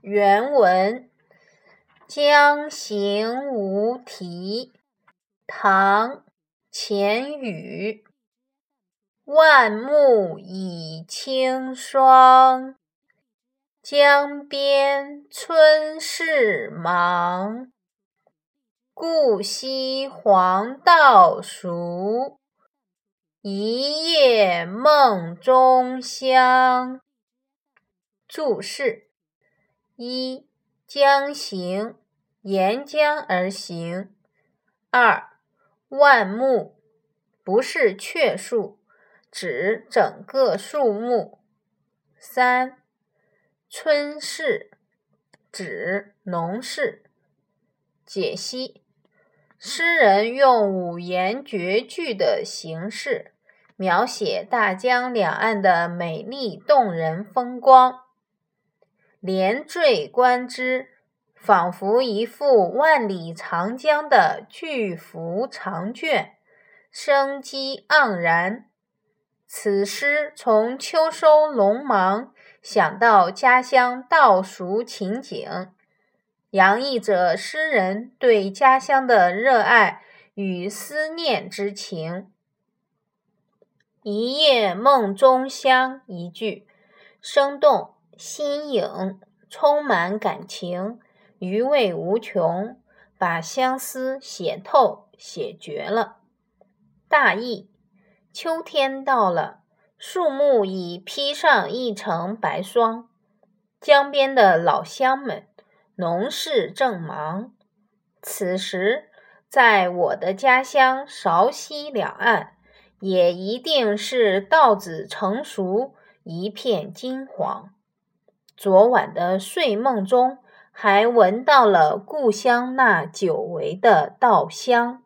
原文：江行无题，唐·钱宇。万木已清霜，江边春事忙。故溪黄稻熟，一夜梦中香。注释：一、江行，沿江而行；二、万木，不是确树，指整个树木；三、春事，指农事。解析。诗人用五言绝句的形式，描写大江两岸的美丽动人风光，连缀观之，仿佛一幅万里长江的巨幅长卷，生机盎然。此诗从秋收农忙想到家乡稻熟情景。洋溢着诗人对家乡的热爱与思念之情。一夜梦中香一句，生动新颖，充满感情，余味无穷，把相思写透写绝了。大意：秋天到了，树木已披上一层白霜，江边的老乡们。农事正忙，此时在我的家乡韶溪两岸，也一定是稻子成熟，一片金黄。昨晚的睡梦中，还闻到了故乡那久违的稻香。